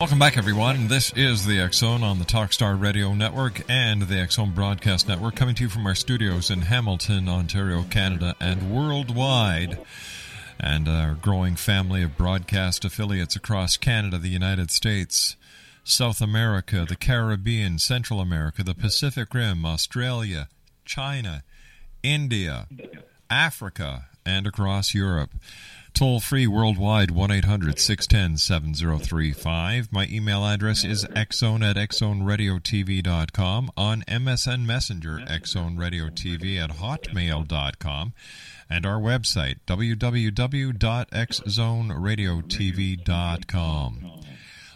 Welcome back, everyone. This is the Zone on the Talkstar Radio Network and the Zone Broadcast Network, coming to you from our studios in Hamilton, Ontario, Canada, and worldwide. And our growing family of broadcast affiliates across Canada, the United States, South America, the Caribbean, Central America, the Pacific Rim, Australia, China, India, Africa, and across Europe. Toll free worldwide 1 800 610 7035. My email address is xzone at xzoneradiotv.com. On MSN Messenger, xzoneradiotv at hotmail.com. And our website, www.xzoneradiotv.com.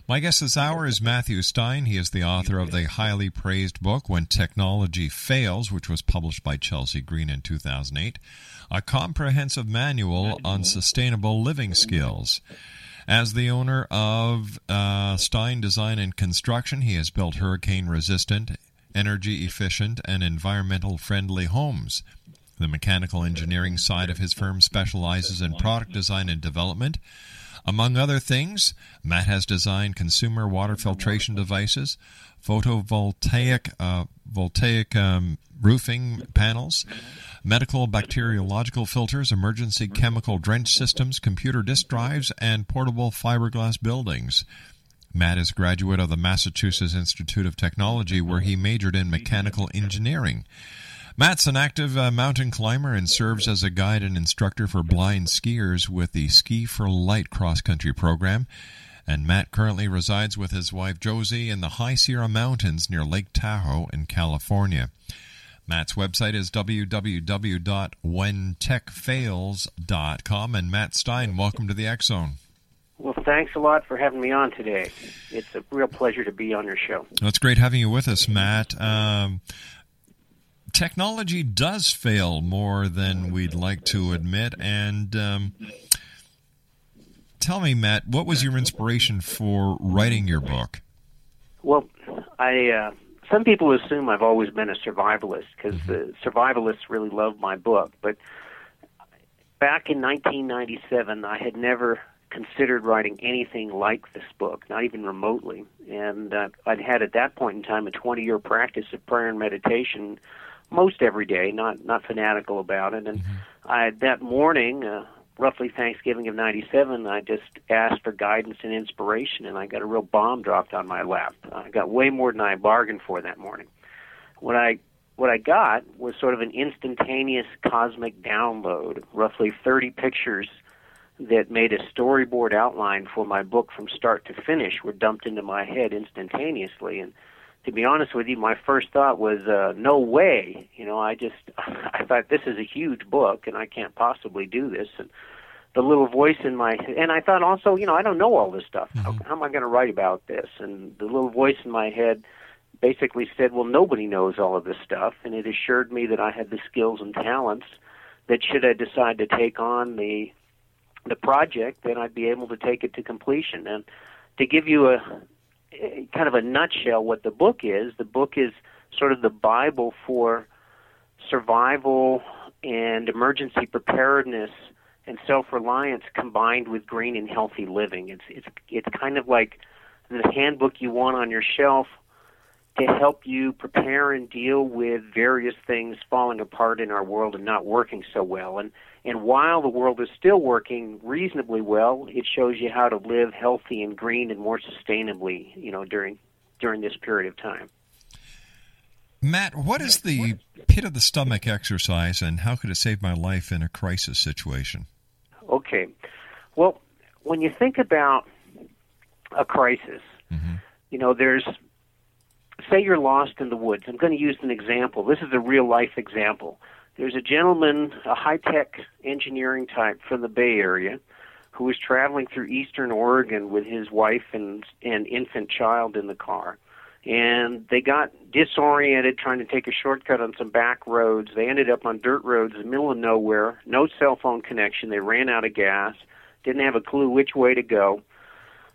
My guest this hour is Matthew Stein. He is the author of the highly praised book, When Technology Fails, which was published by Chelsea Green in 2008, a comprehensive manual on sustainable living skills. As the owner of uh, Stein Design and Construction, he has built hurricane resistant, energy efficient, and environmental friendly homes. The mechanical engineering side of his firm specializes in product design and development. Among other things, Matt has designed consumer water filtration devices, photovoltaic uh, voltaic um, roofing panels, medical bacteriological filters, emergency chemical drench systems, computer disk drives, and portable fiberglass buildings. Matt is a graduate of the Massachusetts Institute of Technology, where he majored in mechanical engineering. Matt's an active uh, mountain climber and serves as a guide and instructor for blind skiers with the Ski for Light cross country program. And Matt currently resides with his wife Josie in the High Sierra Mountains near Lake Tahoe in California. Matt's website is www.whentechfails.com. And Matt Stein, welcome to the X Zone. Well, thanks a lot for having me on today. It's a real pleasure to be on your show. Well, it's great having you with us, Matt. Um, technology does fail more than we'd like to admit. And um, tell me, Matt, what was your inspiration for writing your book? Well, I uh, some people assume I've always been a survivalist because the survivalists really love my book. But back in 1997, I had never considered writing anything like this book, not even remotely. And uh, I'd had at that point in time a 20 year practice of prayer and meditation most every day, not not fanatical about it. And I that morning, uh, roughly Thanksgiving of '97, I just asked for guidance and inspiration, and I got a real bomb dropped on my lap. I got way more than I bargained for that morning. What I what I got was sort of an instantaneous cosmic download, roughly 30 pictures that made a storyboard outline for my book from start to finish were dumped into my head instantaneously and to be honest with you, my first thought was, uh, no way. You know, I just, I thought this is a huge book and I can't possibly do this. And the little voice in my, and I thought also, you know, I don't know all this stuff. How, how am I going to write about this? And the little voice in my head basically said, well, nobody knows all of this stuff. And it assured me that I had the skills and talents that should I decide to take on the, the project, then I'd be able to take it to completion. And to give you a, Eh, kind of a nutshell what the book is. The book is sort of the Bible for survival and emergency preparedness and self-reliance combined with green and healthy living. It's it's it's kind of like the handbook you want on your shelf to help you prepare and deal with various things falling apart in our world and not working so well. And and while the world is still working reasonably well, it shows you how to live healthy and green and more sustainably, you know, during during this period of time. Matt, what is the pit of the stomach exercise and how could it save my life in a crisis situation? Okay. Well, when you think about a crisis, mm-hmm. you know, there's say you're lost in the woods. I'm going to use an example. This is a real life example. There's a gentleman, a high tech engineering type from the Bay Area, who was traveling through eastern Oregon with his wife and, and infant child in the car. And they got disoriented trying to take a shortcut on some back roads. They ended up on dirt roads in the middle of nowhere, no cell phone connection. They ran out of gas, didn't have a clue which way to go.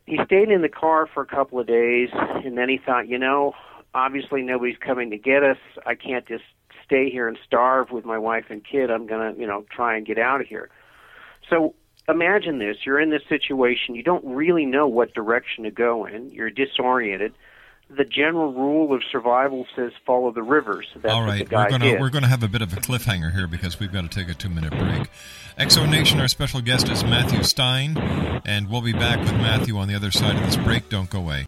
He stayed in the car for a couple of days, and then he thought, you know, obviously nobody's coming to get us. I can't just stay here and starve with my wife and kid. I'm going to, you know, try and get out of here. So imagine this. You're in this situation. You don't really know what direction to go in. You're disoriented. The general rule of survival says follow the river. So that's All right, what the guy we're going did. we're going to have a bit of a cliffhanger here because we've got to take a two minute break. Exo Nation, our special guest is Matthew Stein, and we'll be back with Matthew on the other side of this break. Don't go away.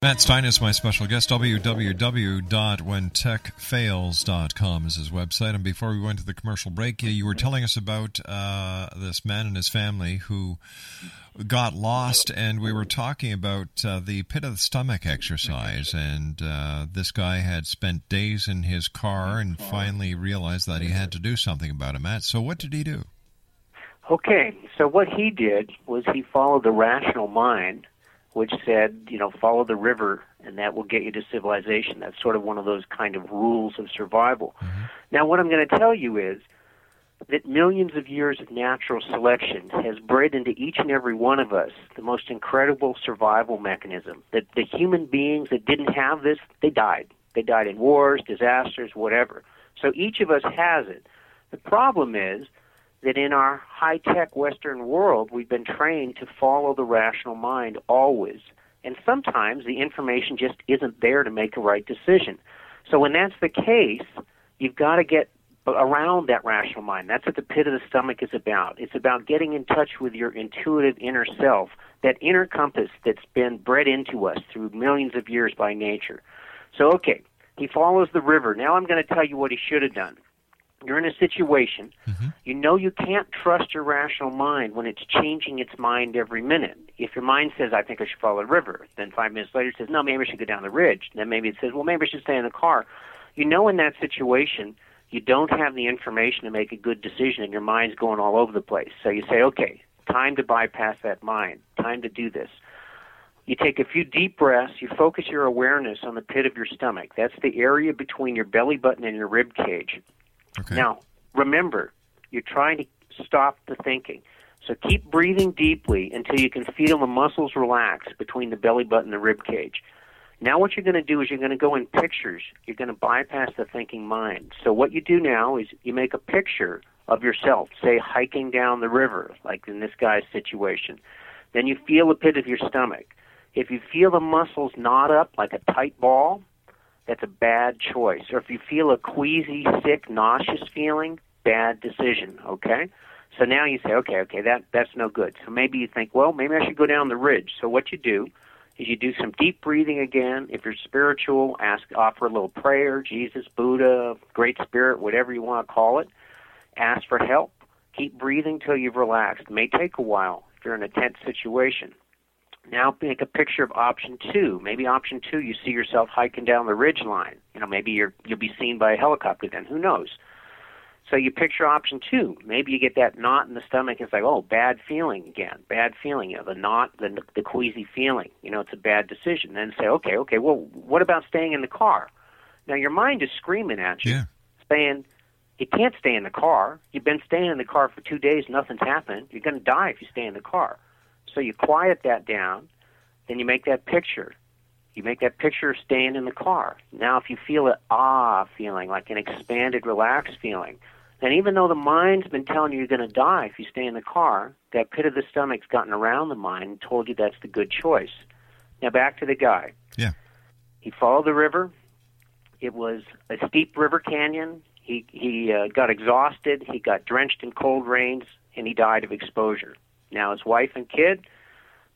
Matt Stein is my special guest. www.whentechfails.com is his website. And before we went to the commercial break, you were telling us about uh, this man and his family who got lost, and we were talking about uh, the pit of the stomach exercise. And uh, this guy had spent days in his car and finally realized that he had to do something about it. Matt, so what did he do? Okay, so what he did was he followed the rational mind, which said, you know, follow the river and that will get you to civilization. That's sort of one of those kind of rules of survival. Mm-hmm. Now, what I'm going to tell you is that millions of years of natural selection has bred into each and every one of us the most incredible survival mechanism. That the human beings that didn't have this, they died. They died in wars, disasters, whatever. So each of us has it. The problem is that in our high tech Western world, we've been trained to follow the rational mind always. And sometimes the information just isn't there to make a right decision. So when that's the case, you've got to get around that rational mind. That's what the pit of the stomach is about. It's about getting in touch with your intuitive inner self, that inner compass that's been bred into us through millions of years by nature. So, okay, he follows the river. Now I'm going to tell you what he should have done. You're in a situation, Mm-hmm. you know you can't trust your rational mind when it's changing its mind every minute. If your mind says, I think I should follow the river, then five minutes later it says, no, maybe I should go down the ridge. Then maybe it says, well, maybe I should stay in the car. You know in that situation, you don't have the information to make a good decision and your mind's going all over the place. So you say, okay, time to bypass that mind, time to do this. You take a few deep breaths, you focus your awareness on the pit of your stomach. That's the area between your belly button and your rib cage. Okay. Now, remember, you're trying to stop the thinking. So keep breathing deeply until you can feel the muscles relax between the belly button and the rib cage. Now, what you're going to do is you're going to go in pictures. You're going to bypass the thinking mind. So, what you do now is you make a picture of yourself, say hiking down the river, like in this guy's situation. Then you feel the pit of your stomach. If you feel the muscles knot up like a tight ball, that's a bad choice. Or if you feel a queasy, sick, nauseous feeling, bad decision, okay? So now you say, okay, okay, that that's no good. So maybe you think, well, maybe I should go down the ridge. So what you do is you do some deep breathing again. If you're spiritual, ask offer a little prayer, Jesus, Buddha, Great Spirit, whatever you want to call it. Ask for help. Keep breathing till you've relaxed. It may take a while if you're in a tense situation. Now make a picture of option two. Maybe option two, you see yourself hiking down the ridge line. You know, maybe you're you'll be seen by a helicopter then. Who knows? So you picture option two. Maybe you get that knot in the stomach. It's like, oh, bad feeling again. Bad feeling. You know, the knot, the the queasy feeling. You know, it's a bad decision. Then say, okay, okay. Well, what about staying in the car? Now your mind is screaming at you, Yeah. saying, you can't stay in the car. You've been staying in the car for two days. Nothing's happened. You're going to die if you stay in the car. So you quiet that down. Then you make that picture. You make that picture of staying in the car. Now, if you feel an ah feeling, like an expanded, relaxed feeling, then even though the mind's been telling you you're going to die if you stay in the car, that pit of the stomach's gotten around the mind and told you that's the good choice. Now, back to the guy. Yeah. He followed the river. It was a steep river canyon. He he uh, got exhausted. He got drenched in cold rains, and he died of exposure. Now his wife and kid,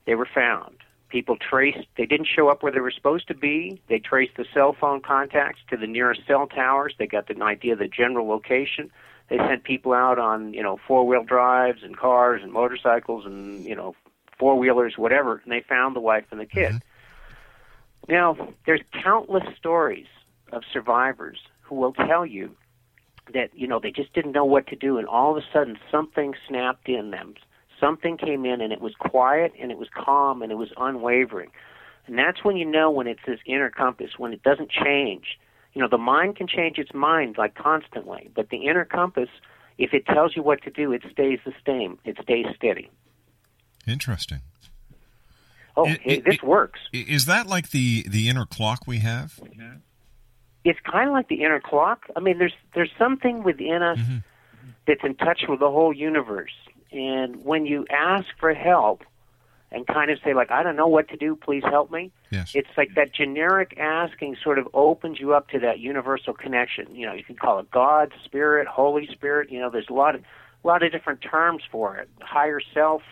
they were found. People traced. They didn't show up where they were supposed to be. They traced the cell phone contacts to the nearest cell towers. They got an idea of the general location. They sent people out on you know four wheel drives and cars and motorcycles and you know four wheelers, whatever, and they found the wife and the kid. Mm-hmm. Now, there's countless stories of survivors who will tell you that you know they just didn't know what to do, and all of a sudden something snapped in them. Something came in, and it was quiet, and it was calm, and it was unwavering. And that's when you know when it's this inner compass, when it doesn't change. You know, the mind can change its mind like constantly, but the inner compass, if it tells you what to do, it stays the same. It stays steady. Interesting. Oh, It- hey, it- this it- works. Is that like the the inner clock we have? it's kind of like the inner clock. I mean, there's there's something within us mm-hmm. that's in touch with the whole universe. And when you ask for help and kind of say like, I don't know what to do, please help me. Yes. It's like that generic asking sort of opens you up to that universal connection. You know, you can call it God, Spirit, Holy Spirit. You know, there's a lot of a lot of different terms for it. Higher self.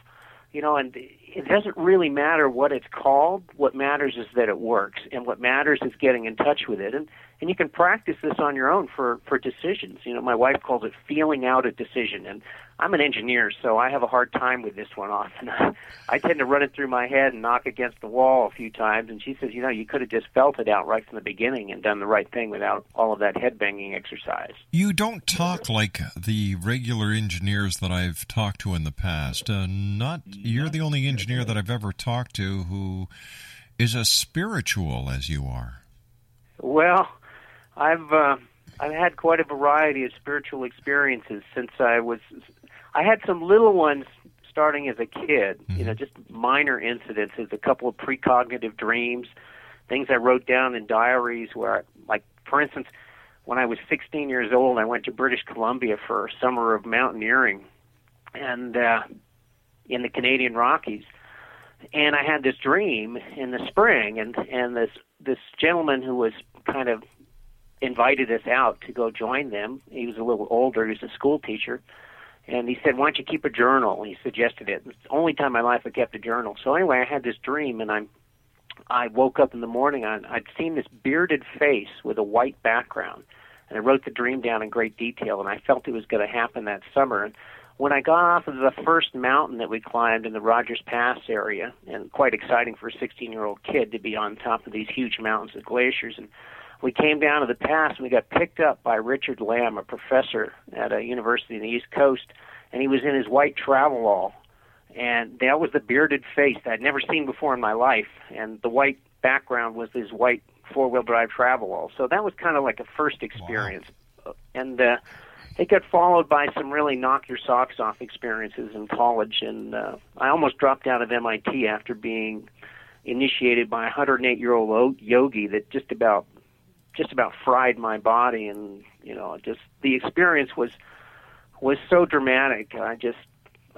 You know, and it doesn't really matter what it's called. What matters is that it works, and what matters is getting in touch with it. And and you can practice this on your own for for decisions. You know, my wife calls it feeling out a decision, and I'm an engineer, so I have a hard time with this one often. I tend to run it through my head and knock against the wall a few times, and she says, you know, you could have just felt it out right from the beginning and done the right thing without all of that head banging exercise. You don't talk like the regular engineers that I've talked to in the past. Uh, not you're the only engineer that I've ever talked to who is as spiritual as you are. Well, I've uh, I've had quite a variety of spiritual experiences since I was. I had some little ones starting as a kid. You know, just minor incidences, a couple of precognitive dreams, things I wrote down in diaries. Where, like, for instance, when I was 16 years old, I went to British Columbia for a summer of mountaineering, and uh, in the Canadian Rockies. And I had this dream in the spring, and and this this gentleman who was kind of invited us out to go join them. He was a little older. He was a school teacher. And he said, Why don't you keep a journal? He suggested it. It's the only time in my life I kept a journal. So anyway, I had this dream and I'm I woke up in the morning and I'd seen this bearded face with a white background. And I wrote the dream down in great detail and I felt it was going to happen that summer. And when I got off of the first mountain that we climbed in the Rogers Pass area, and quite exciting for a 16 year old kid to be on top of these huge mountains of glaciers, and we came down to the pass and we got picked up by Richard Lamb, a professor at a university in the East Coast, and he was in his white travelall, and that was the bearded face that I'd never seen before in my life, and the white background was his white four-wheel drive travelall. So that was kind of like a first experience, wow. and uh, it got followed by some really knock your socks off experiences in college, and uh, I almost dropped out of MIT after being initiated by a 108 year old yogi that just about just about fried my body and you know just the experience was was so dramatic i just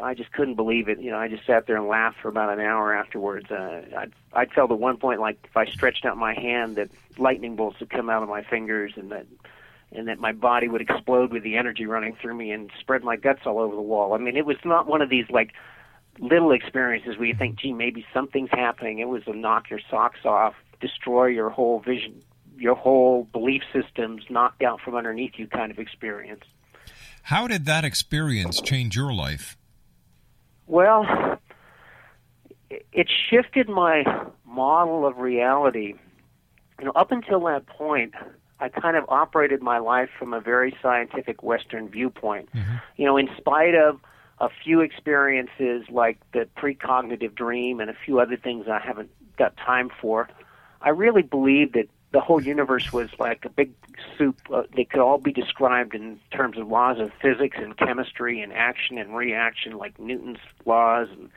i just couldn't believe it. You know i just sat there and laughed for about an hour afterwards. Uh, i i felt at one point like if i stretched out my hand that lightning bolts would come out of my fingers and that and that my body would explode with the energy running through me and spread my guts all over the wall i mean it was not one of these like little experiences where you think gee maybe something's happening it was a knock your socks off destroy your whole vision your whole belief system's knocked out from underneath you kind of experience. How did that experience change your life? Well, it shifted my model of reality. You know, up until that point, I kind of operated my life from a very scientific Western viewpoint. Mm-hmm. You know, in spite of a few experiences like the precognitive dream and a few other things I haven't got time for, I really believed that the whole universe was like a big soup. Uh, they could all be described in terms of laws of physics and chemistry and action and reaction, like Newton's laws. And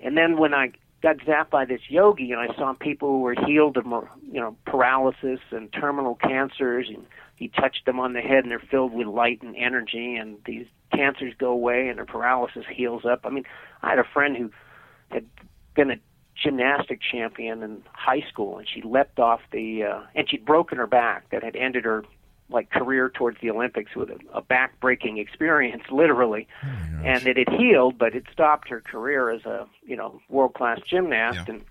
and then when I got zapped by this yogi, and I saw people who were healed of you know paralysis and terminal cancers, and he touched them on the head, and they're filled with light and energy, and these cancers go away, and their paralysis heals up. I mean, I had a friend who had been a gymnastic champion in high school, and she leapt off the uh, and she'd broken her back that had ended her like career towards the Olympics with a, a back breaking experience, literally, oh and it had healed, but it stopped her career as a you know world class gymnast yeah. and.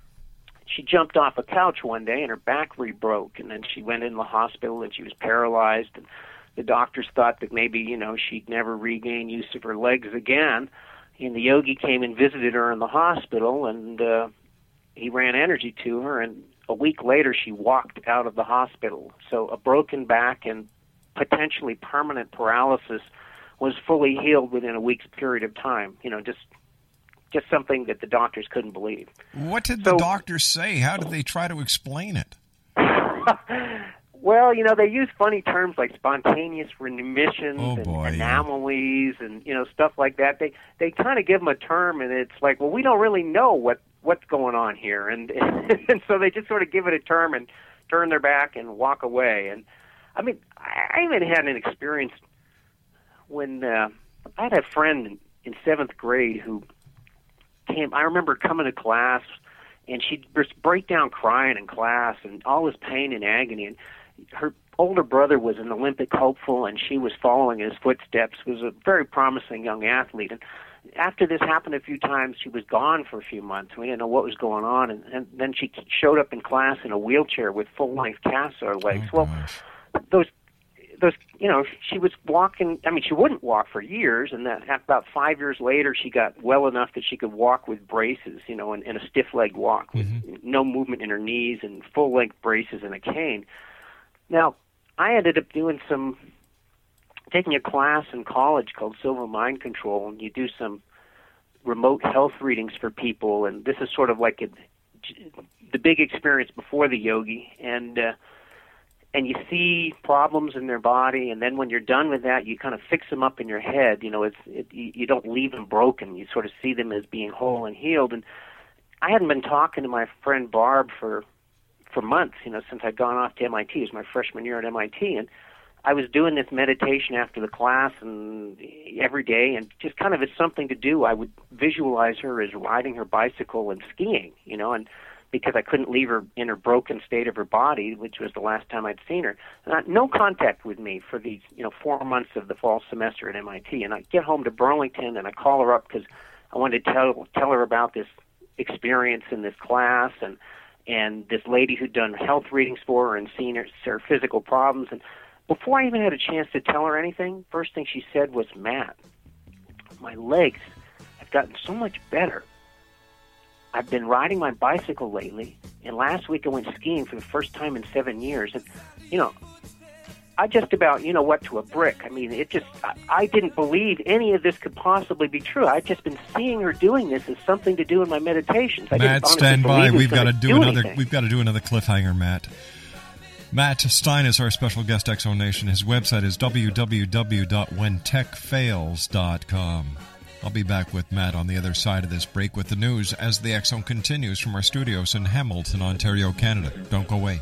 She jumped off a couch one day and her back re-broke, and then she went in the hospital and she was paralyzed. And the doctors thought that maybe you know she'd never regain use of her legs again. And the yogi came and visited her in the hospital, and uh, he ran energy to her, and a week later she walked out of the hospital. So a broken back and potentially permanent paralysis was fully healed within a week's period of time. You know, just just something that the doctors couldn't believe. What did so, the doctors say? How did they try to explain it? well, you know, they use funny terms like spontaneous remissions oh, boy, anomalies yeah. and you know stuff like that. They they kind of give them a term, and it's like, well, we don't really know what what's going on here? And and so they just sort of give it a term and turn their back and walk away. And i mean i even had an experience when uh, i had a friend in, seventh grade who came i remember coming to class and she'd just break down crying in class and all this pain and agony. And her older brother was an olympic hopeful and she was following his footsteps was a very promising young athlete. And after this happened a few times, she was gone for a few months. We didn't know what was going on, and, and then she showed up in class in a wheelchair with full length casts on her legs. Oh, well, gosh. those those you know she was walking i mean she wouldn't walk for years and then about five years later she got well enough that she could walk with braces you know and, in a stiff legged walk with mm-hmm. no movement in her knees and full length braces and a cane now i ended up doing some taking a class in college called Silva Mind Control and you do some remote health readings for people and this is sort of like a, the big experience before the yogi and uh and you see problems in their body and then when you're done with that you kind of fix them up in your head you know it's it, you don't leave them broken you sort of see them as being whole and healed and i hadn't been talking to my friend barb for for months you know since i'd gone off to mit it was my freshman year at mit and i was doing this meditation after the class and every day and just kind of as something to do i would visualize her as riding her bicycle and skiing you know and because I couldn't leave her in her broken state of her body, which was the last time I'd seen her. And I, no contact with me for these, you know, four months of the fall semester at MIT. And I get home to Burlington and I call her up because I wanted to tell tell her about this experience in this class and and this lady who'd done health readings for her and seen her, her physical problems. And before I even had a chance to tell her anything, first thing she said was, "Matt, my legs have gotten so much better." I've been riding my bicycle lately, and last week I went skiing for the first time in seven years. And, you know, I just about, you know, what to a brick. I mean, it just, I, I didn't believe any of this could possibly be true. I'd just been seeing her doing this as something to do in my meditations. I Matt, didn't stand by. believe it was We've got to gonna do another. anything. We've got to do another cliffhanger, Matt. Matt Stein is our special guest, Exo Nation. His website is www.whentechfails.com. I'll be back with Matt on the other side of this break with the news as the X Zone continues from our studios in Hamilton, Ontario, Canada. Don't go away.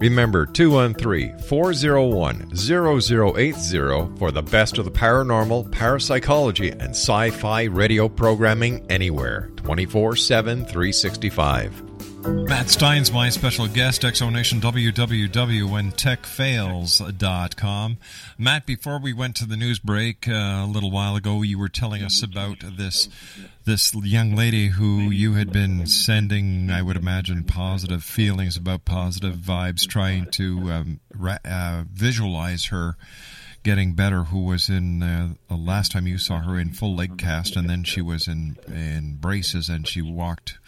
Remember 213 401 0080 for the best of the paranormal, parapsychology, and sci fi radio programming anywhere 24 7 365. Matt Stein's my special guest, Exonation www.whentechfails.com. Matt, before we went to the news break uh, a little while ago, you were telling us about this this young lady who you had been sending, I would imagine, positive feelings about positive vibes, trying to um, ra- uh, visualize her getting better who was in uh, the last time you saw her in full leg cast and then she was in in braces and she walked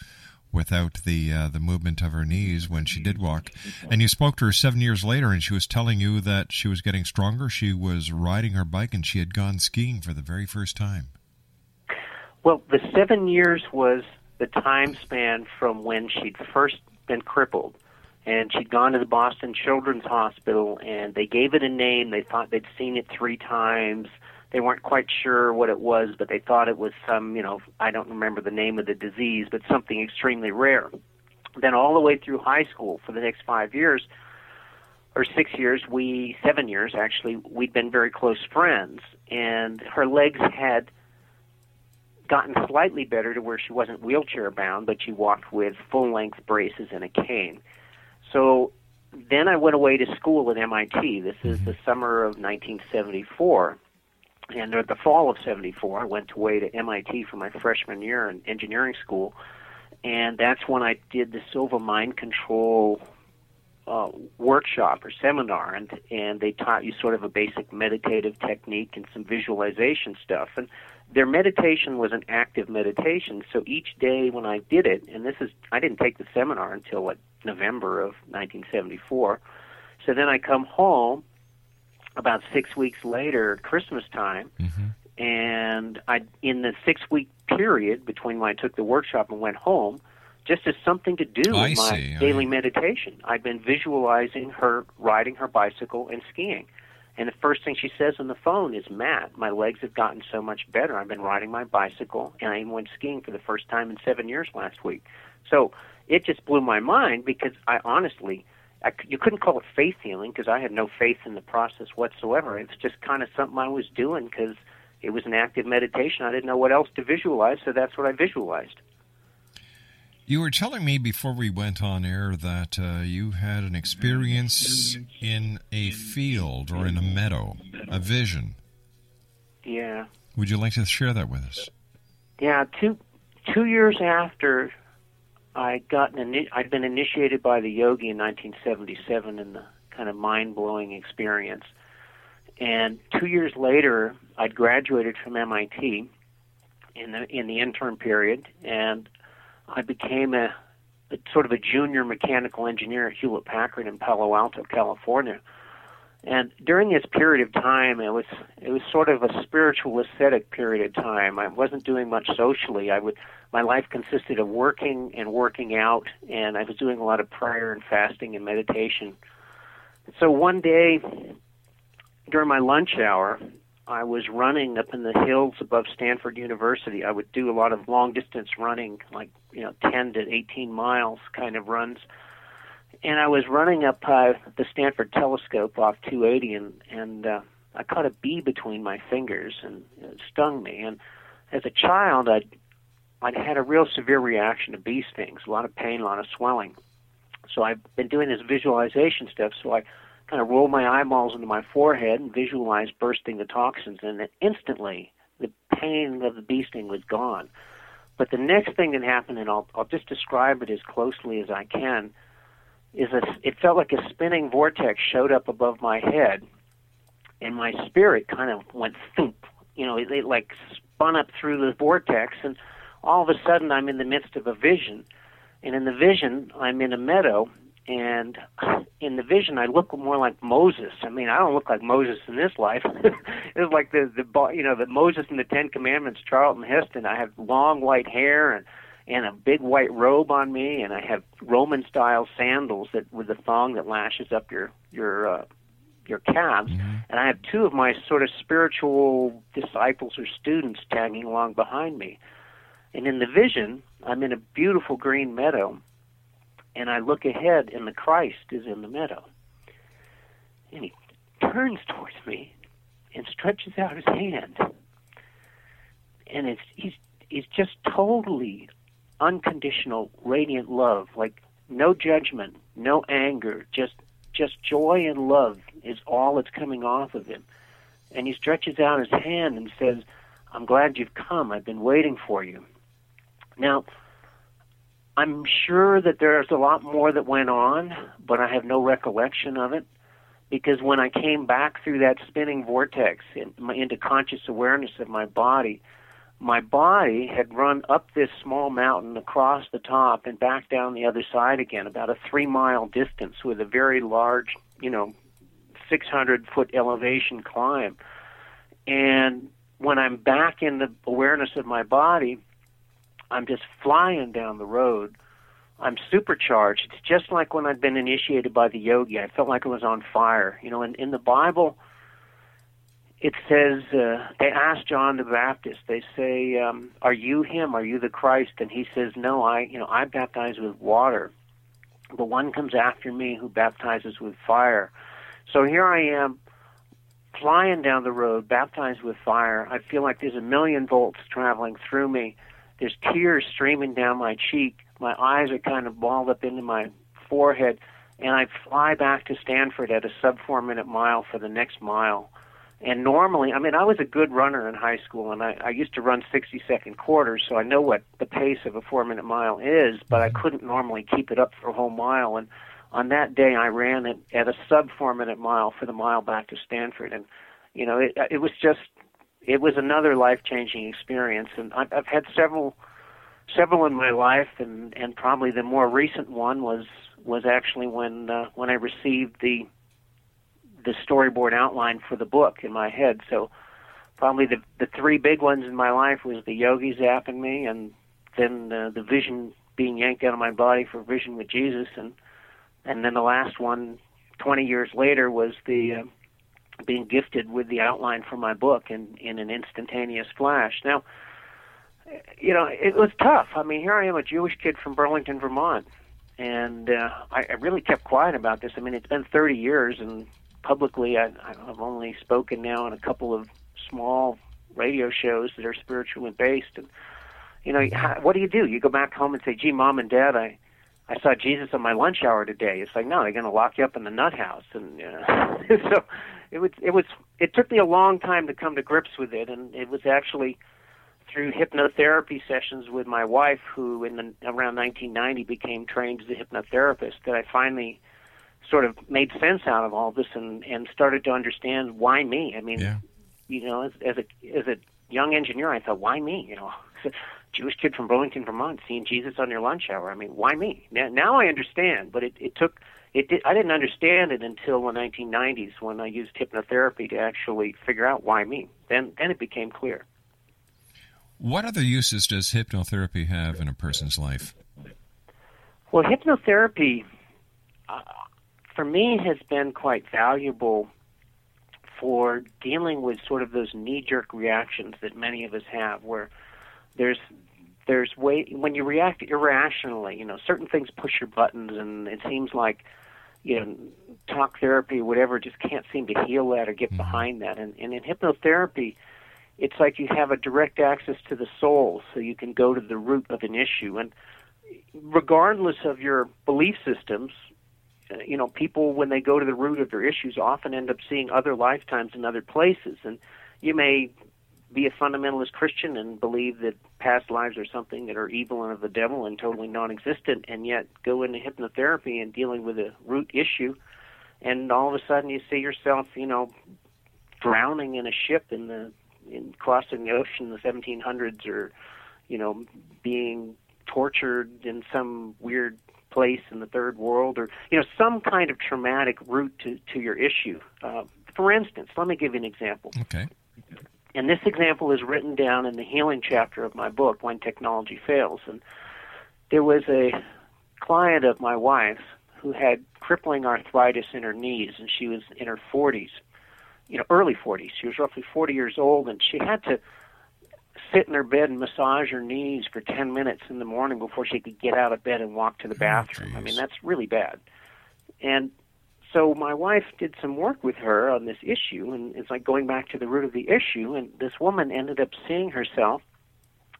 without the uh, the movement of her knees when she did walk. And you spoke to her seven years later, and she was telling you that she was getting stronger. She was riding her bike, and she had gone skiing for the very first time. Well, the seven years was the time span from when she'd first been crippled. And she'd gone to the Boston Children's Hospital, and they gave it a name. They thought they'd seen it three times. They weren't quite sure what it was, but they thought it was some, you know, I don't remember the name of the disease, but something extremely rare. Then all the way through high school for the next five years, or six years, we, seven years actually, we'd been very close friends. And her legs had gotten slightly better to where she wasn't wheelchair bound, but she walked with full length braces and a cane. So then I went away to school at MIT. This is mm-hmm. the summer of 1974. And at the fall of 74, I went away to MIT for my freshman year in engineering school. And that's when I did the Silva Mind Control uh, workshop or seminar, and and they taught you sort of a basic meditative technique and some visualization stuff. And their meditation was an active meditation. So each day when I did it, and this is I didn't take the seminar until what November of 1974. So then I come home about six weeks later, Christmas time, mm-hmm. and I in the six week period between when I took the workshop and went home, just as something to do I with my see. daily meditation. I'd been visualizing her riding her bicycle and skiing. And the first thing she says on the phone is, Matt, my legs have gotten so much better. I've been riding my bicycle, and I even went skiing for the first time in seven years last week. So it just blew my mind because I honestly, I, you couldn't call it faith healing because I had no faith in the process whatsoever. It's just kind of something I was doing because it was an active meditation. I didn't know what else to visualize, so that's what I visualized. You were telling me before we went on air that uh, you had an experience in a field or in a meadow, a vision. Yeah. Would you like to share that with us? Yeah, two two years after I got an I'd been initiated by the yogi in 1977 in the kind of mind blowing experience, and two years later I'd graduated from MIT in the in the intern period, and I became a, a sort of a junior mechanical engineer at Hewlett Packard in Palo Alto, California. And during this period of time, it was it was sort of a spiritual ascetic period of time. I wasn't doing much socially. I would my life consisted of working and working out, and I was doing a lot of prayer and fasting and meditation. So one day, during my lunch hour, I was running up in the hills above Stanford University. I would do a lot of long distance running, like you know, 10 to 18 miles kind of runs and I was running up uh, the Stanford Telescope off 280, and and uh, I caught a bee between my fingers, and it stung me. And as a child, I'd I'd had a real severe reaction to bee stings, a lot of pain, a lot of swelling. So I've been doing this visualization stuff. So I kind of roll my eyeballs into my forehead and visualize bursting the toxins, and then instantly the pain of the bee sting was gone. But the next thing that happened, and I'll I'll just describe it as closely as I can is a, it felt like a spinning vortex showed up above my head, and my spirit kind of went thump. You know, it, it like spun up through the vortex, and all of a sudden I'm in the midst of a vision, and in the vision I'm in a meadow, and in the vision I look more like Moses. I mean, I don't look like Moses in this life. it's like the the you know the Moses in the Ten Commandments, Charlton Heston. I have long white hair and and a big white robe on me, and I have Roman style sandals that with the thong that lashes up your your uh, your calves, and I have two of my sort of spiritual disciples or students tagging along behind me. And in the vision, I'm in a beautiful green meadow, and I look ahead, and the Christ is in the meadow. And he turns towards me and stretches out his hand. And it's he's he's just totally unconditional, radiant love, like no judgment, no anger, just just joy and love is all that's coming off of him. And he stretches out his hand and says, I'm glad you've come. I've been waiting for you. Now, I'm sure that there's a lot more that went on, but I have no recollection of it because when I came back through that spinning vortex in, into conscious awareness of my body, my body had run up this small mountain across the top and back down the other side again, about a three mile distance with a very large, you know, 600 foot elevation climb. And when I'm back in the awareness of my body, I'm just flying down the road. I'm supercharged. It's just like when I'd been initiated by the yogi. I felt like I was on fire. You know, and in the Bible, it says uh, they ask John the Baptist. They say, um, "Are you him? Are you the Christ?" And he says, "No, I, you know, I baptize with water. The one comes after me who baptizes with fire." So here I am, flying down the road, baptized with fire. I feel like there's a million volts traveling through me. There's tears streaming down my cheek. My eyes are kind of balled up into my forehead, and I fly back to Stanford at a sub four minute mile for the next mile. And normally, I mean, I was a good runner in high school, and I, I used to run 60 second quarters, so I know what the pace of a four minute mile is, but I couldn't normally keep it up for a whole mile. And on that day, I ran it at a sub four minute mile for the mile back to Stanford. And, you know, it, it was just, it was another life changing experience. And I've, I've had several, several in my life, and, and probably the more recent one was, was actually when, uh, when I received the, the storyboard outline for the book in my head. So probably the the three big ones in my life was the yogi zapping me, and then uh, the vision being yanked out of my body for vision with Jesus, and and then the last one, 20 years later, was the uh, being gifted with the outline for my book in in an instantaneous flash. Now, you know, it was tough. I mean, here I am, a Jewish kid from Burlington, Vermont, and uh, I, I really kept quiet about this. I mean, it's been 30 years, and publicly, I, I've only spoken now in a couple of small radio shows that are spiritually based. And you know, how, what do you do? You go back home and say, "Gee, mom and dad, I." I saw Jesus on my lunch hour today. It's like, no, they're going to lock you up in the nut house, and uh, so it was. It was. It took me a long time to come to grips with it, and it was actually through hypnotherapy sessions with my wife, who in the, around 1990 became trained as a hypnotherapist, that I finally sort of made sense out of all this and and started to understand why me. I mean, Yeah. you know, as, as a as a young engineer, I thought, why me? You know, Jewish kid from Burlington, Vermont, seeing Jesus on your lunch hour. I mean, why me? Now, now I understand, but it, it took it. Did, I didn't understand it until the 1990s when I used hypnotherapy to actually figure out why me. Then then it became clear. What other uses does hypnotherapy have in a person's life? Well, hypnotherapy uh, for me has been quite valuable for dealing with sort of those knee-jerk reactions that many of us have, where there's there's way when you react irrationally, you know, certain things push your buttons, and it seems like you know talk therapy, or whatever, just can't seem to heal that or get mm-hmm. behind that. And, and in hypnotherapy, it's like you have a direct access to the soul, so you can go to the root of an issue. And regardless of your belief systems, Uh, you know, people when they go to the root of their issues often end up seeing other lifetimes in other places. And you may be a fundamentalist Christian and believe that past lives are something that are evil and of the devil and totally non-existent, and yet go into hypnotherapy and dealing with a root issue, and all of a sudden you see yourself, you know, drowning in a ship in the in crossing the ocean in the 1700s, or you know, being tortured in some weird place in the third world, or you know, some kind of traumatic root to to your issue. Uh, for instance, let me give you an example. Okay. And this example is written down in the healing chapter of my book, When Technology Fails. And there was a client of my wife's who had crippling arthritis in her knees, and she was in her 40s, you know, early 40s. She was roughly 40 years old, and she had to sit in her bed and massage her knees for 10 minutes in the morning before she could get out of bed and walk to the oh, bathroom. I mean, that's really bad. And so my wife did some work with her on this issue, and it's like going back to the root of the issue. And this woman ended up seeing herself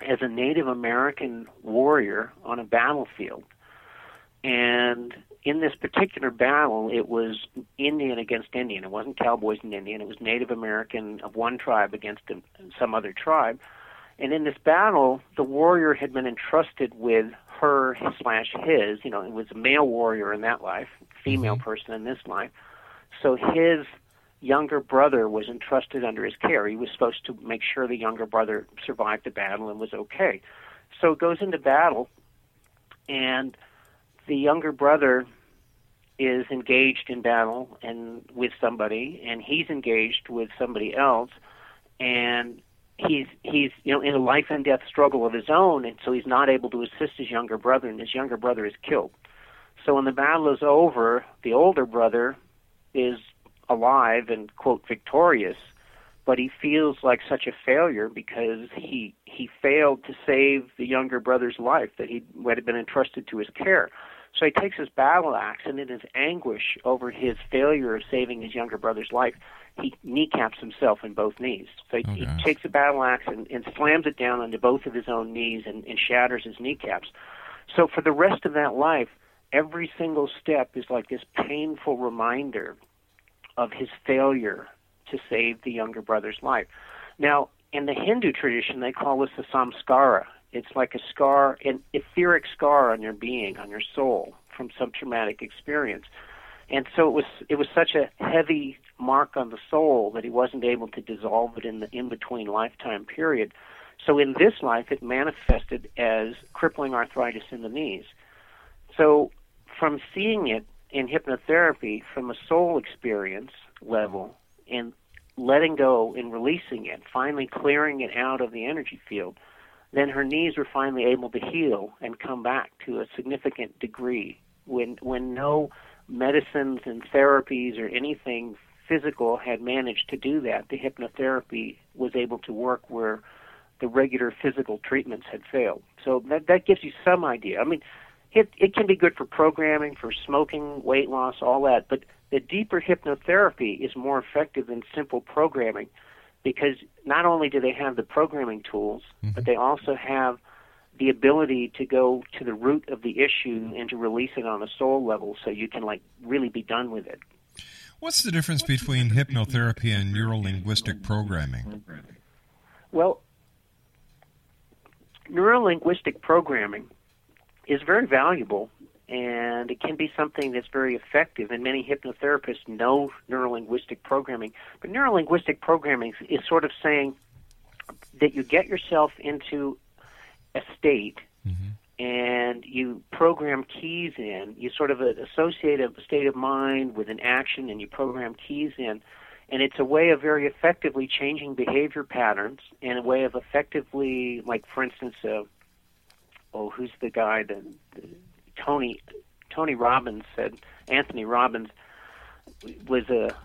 as a Native American warrior on a battlefield. And in this particular battle, it was Indian against Indian. It wasn't cowboys and Indian. It was Native American of one tribe against some other tribe. And in this battle, the warrior had been entrusted with her slash his. You know, it was a male warrior in that life, female mm-hmm. person in this life. So his younger brother was entrusted under his care. He was supposed to make sure the younger brother survived the battle and was okay. So it goes into battle, and the younger brother is engaged in battle and with somebody, and he's engaged with somebody else, and he's he's you know in a life and death struggle of his own, and so he's not able to assist his younger brother, and his younger brother is killed. So when the battle is over, the older brother is alive and quote victorious, but he feels like such a failure because he he failed to save the younger brother's life that he had been entrusted to his care. So he takes his battle axe and in his anguish over his failure of saving his younger brother's life, he kneecaps himself in both knees. So he, he takes a battle axe and, and slams it down onto both of his own knees and, and shatters his kneecaps. So for the rest of that life, every single step is like this painful reminder of his failure to save the younger brother's life. Now, in the Hindu tradition, they call this the samskara. It's like a scar, an etheric scar on your being, on your soul, from some traumatic experience. And so it was it was such a heavy mark on the soul that he wasn't able to dissolve it in the in between lifetime period. So in this life, it manifested as crippling arthritis in the knees. So from seeing it in hypnotherapy from a soul experience level and letting go and releasing it, finally clearing it out of the energy field, then her knees were finally able to heal and come back to a significant degree. When when no medicines and therapies or anything physical had managed to do that the hypnotherapy was able to work where the regular physical treatments had failed. So that that gives you some idea. I mean it it can be good for programming for smoking weight loss all that but the deeper hypnotherapy is more effective than simple programming because not only do they have the programming tools, mm-hmm. but they also have the ability to go to the root of the issue and to release it on a soul level so you can like really be done with it. What's the difference between hypnotherapy and neurolinguistic programming? Well, neurolinguistic programming is very valuable and it can be something that's very effective. And many hypnotherapists know neurolinguistic programming, but neurolinguistic programming is sort of saying that you get yourself into a state mm-hmm. and you program keys in. You sort of associate a state of mind with an action, and you program keys in. And it's a way of very effectively changing behavior patterns, and a way of effectively, like for instance, uh, oh, who's the guy that Tony Tony Robbins said Anthony Robbins was a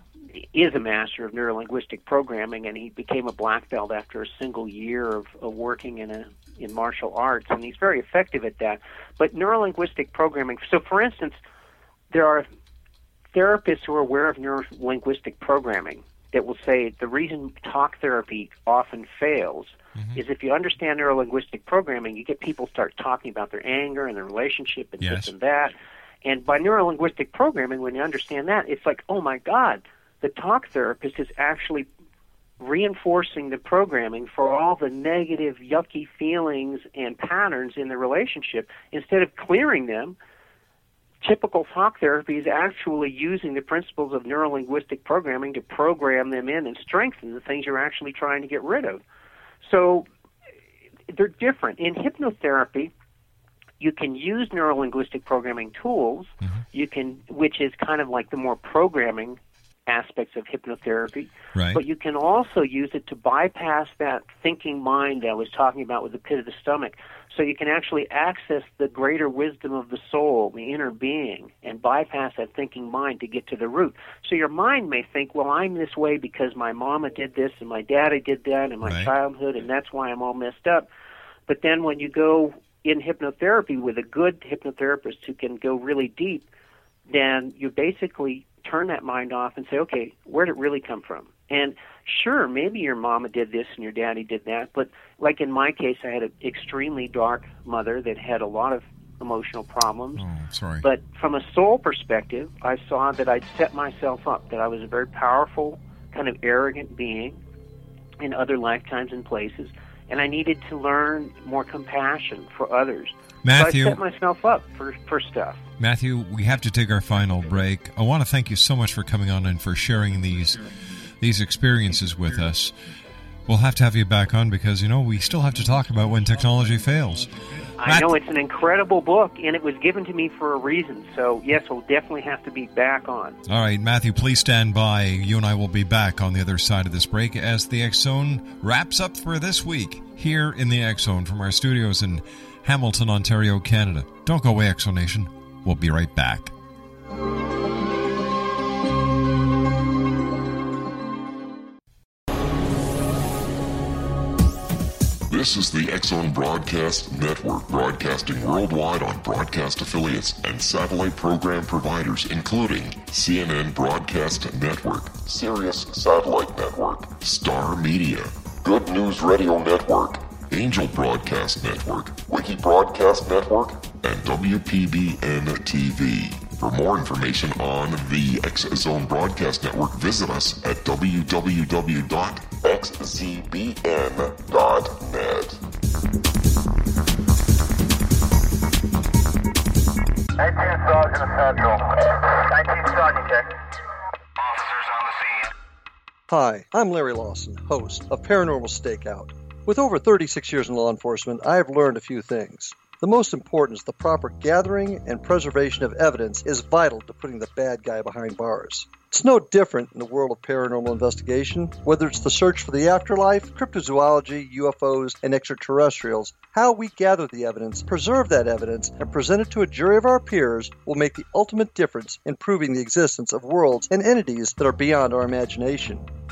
is a master of neurolinguistic programming, and he became a black belt after a single year of, of working in a in martial arts, and he's very effective at that. But neurolinguistic programming. So, for instance, there are therapists who are aware of neurolinguistic programming that will say the reason talk therapy often fails mm-hmm. is if you understand neurolinguistic programming, you get people start talking about their anger and their relationship and yes. this and that. And by neurolinguistic programming, when you understand that, it's like, oh my God, the talk therapist is actually reinforcing the programming for all the negative, yucky feelings and patterns in the relationship instead of clearing them typical talk therapy is actually using the principles of neurolinguistic programming to program them in and strengthen the things you're actually trying to get rid of. So they're different. In hypnotherapy, you can use neurolinguistic programming tools, mm-hmm. you can which is kind of like the more programming aspects of hypnotherapy. Right. But you can also use it to bypass that thinking mind that I was talking about with the pit of the stomach. So you can actually access the greater wisdom of the soul, the inner being, and bypass that thinking mind to get to the root. So your mind may think, well, I'm this way because my mama did this and my daddy did that in my right. childhood, and that's why I'm all messed up. But then when you go in hypnotherapy with a good hypnotherapist who can go really deep, then you basically turn that mind off and say, okay, where did it really come from? And sure, maybe your mama did this and your daddy did that, but like in my case, I had an extremely dark mother that had a lot of emotional problems. Oh, sorry. But from a soul perspective, I saw that I'd set myself up, that I was a very powerful, kind of arrogant being in other lifetimes and places, and I needed to learn more compassion for others. Matthew, so I set myself up for, for stuff. Matthew, we have to take our final break. I want to thank you so much for coming on and for sharing these these experiences with us. We'll have to have you back on because you know we still have to talk about when technology fails. I know it's an incredible book, and it was given to me for a reason. So yes, we'll definitely have to be back on. All right, Matthew, please stand by. You and I will be back on the other side of this break as the X Zone wraps up for this week here in the X Zone from our studios in Hamilton, Ontario, Canada. Don't go away, Exonation. We'll be right back. This is the X Zone Broadcast Network, broadcasting worldwide on broadcast affiliates and satellite program providers, including CNN Broadcast Network, Sirius Satellite Network, Star Media, Good News Radio Network, Angel Broadcast Network, Wiki Broadcast Network, and WPBN TV. For more information on the X Zone Broadcast Network, visit us at www.xzbn.net. 18 Sergeant Central. 19 Sergeant check. Hi, I'm Larry Lawson, host of Paranormal Stakeout. With over 36 years in law enforcement, I have learned a few things. The most important is the proper gathering and preservation of evidence is vital to putting the bad guy behind bars. It's no different in the world of paranormal investigation, whether it's the search for the afterlife, cryptozoology, UFOs, and extraterrestrials. How we gather the evidence, preserve that evidence, and present it to a jury of our peers will make the ultimate difference in proving the existence of worlds and entities that are beyond our imagination.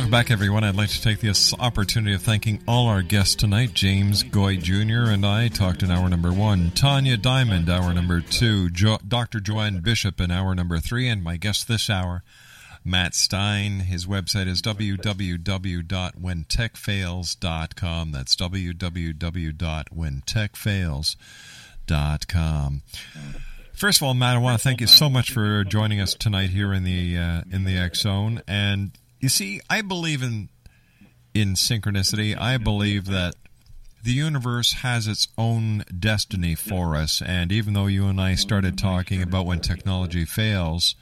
Welcome back, everyone. I'd like to take this opportunity of thanking all our guests tonight. James Goy Jr. and I talked in hour number one. Tanya Diamond, hour number two. Jo- Dr. Joanne Bishop in hour number three. And my guest this hour, Matt Stein. His website is www.whentechfails.com. That's www.whentechfails.com. First of all, Matt, I want to thank you so much for joining us tonight here in the uh, in the X Zone. And you see, I believe in in synchronicity. I believe that the universe has its own destiny for us. And even though you and I started talking about when technology fails,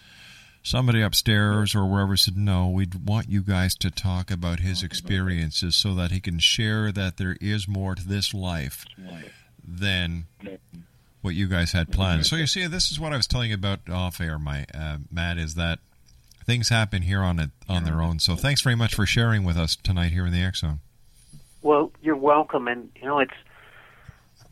somebody upstairs or wherever said, No, we'd want you guys to talk about his experiences so that he can share that there is more to this life than what you guys had planned. So you see, this is what I was telling you about off air, my uh, Matt, is that things happen here on it on their own. So thanks very much for sharing with us tonight here in the Zone. Well, you're welcome, and you know it's.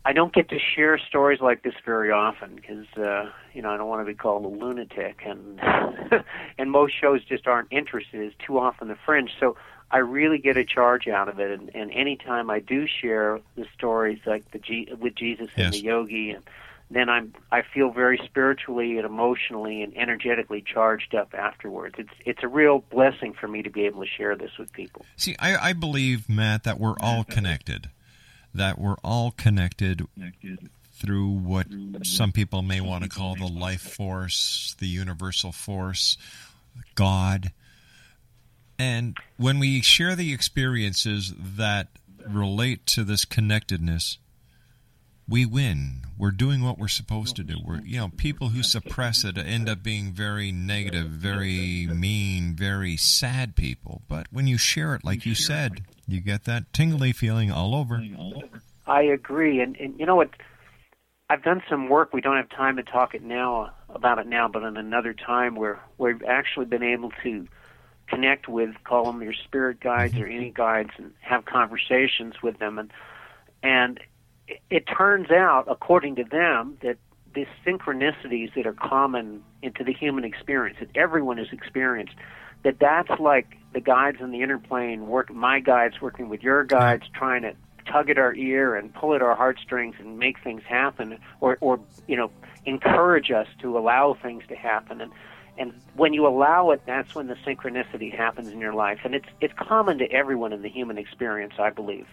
I don't get to share stories like this very often because uh, you know I don't want to be called a lunatic, and and most shows just aren't interested. It's too often the fringe. So I really get a charge out of it, and, and anytime I do share the stories like the G, with Jesus and Yes. the yogi, and then I'm I feel very spiritually and emotionally and energetically charged up afterwards. It's it's a real blessing for me to be able to share this with people. See, I, I believe, Matt, that we're all connected. That we're all connected through what some people may want to call the life force, the universal force, God. And when we share the experiences that relate to this connectedness, we win. We're doing what we're supposed to do. We're, you know, people who suppress it end up being very negative, very mean, very sad people. But when you share it, like you said, you get that tingly feeling all over. I agree, and and you know what? I've done some work. We don't have time to talk it now about it now, but in another time where we've actually been able to connect with, call them your spirit guides mm-hmm. or any guides, and have conversations with them, and and it, turns out, according to them, that these synchronicities that are common into the human experience that everyone has experienced, that that's like the guides in the inner plane work. My guides working with your guides, trying to tug at our ear and pull at our heartstrings and make things happen, or or you know encourage us to allow things to happen. And and when you allow it, that's when the synchronicity happens in your life, and it's it's common to everyone in the human experience, I believe.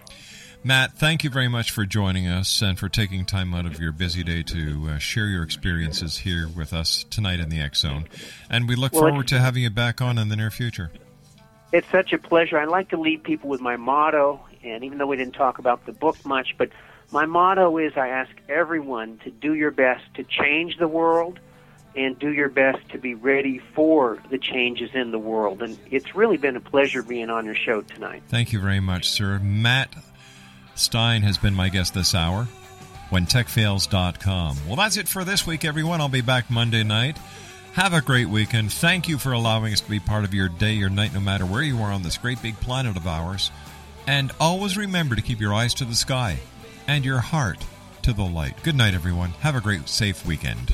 Matt, thank you very much for joining us and for taking time out of your busy day to uh, share your experiences here with us tonight in the X Zone. And we look Well, forward to having you back on in the near future. It's such a pleasure. I like to leave people with my motto, and even though we didn't talk about the book much, but my motto is I ask everyone to do your best to change the world and do your best to be ready for the changes in the world. And it's really been a pleasure being on your show tonight. Thank you very much, sir. Matt Stein has been my guest this hour. WhenTechFails.com. Well, that's it for this week, everyone. I'll be back Monday night. Have a great weekend. Thank you for allowing us to be part of your day, your night, no matter where you are on this great big planet of ours. And always remember to keep your eyes to the sky and your heart to the light. Good night, everyone. Have a great, safe weekend.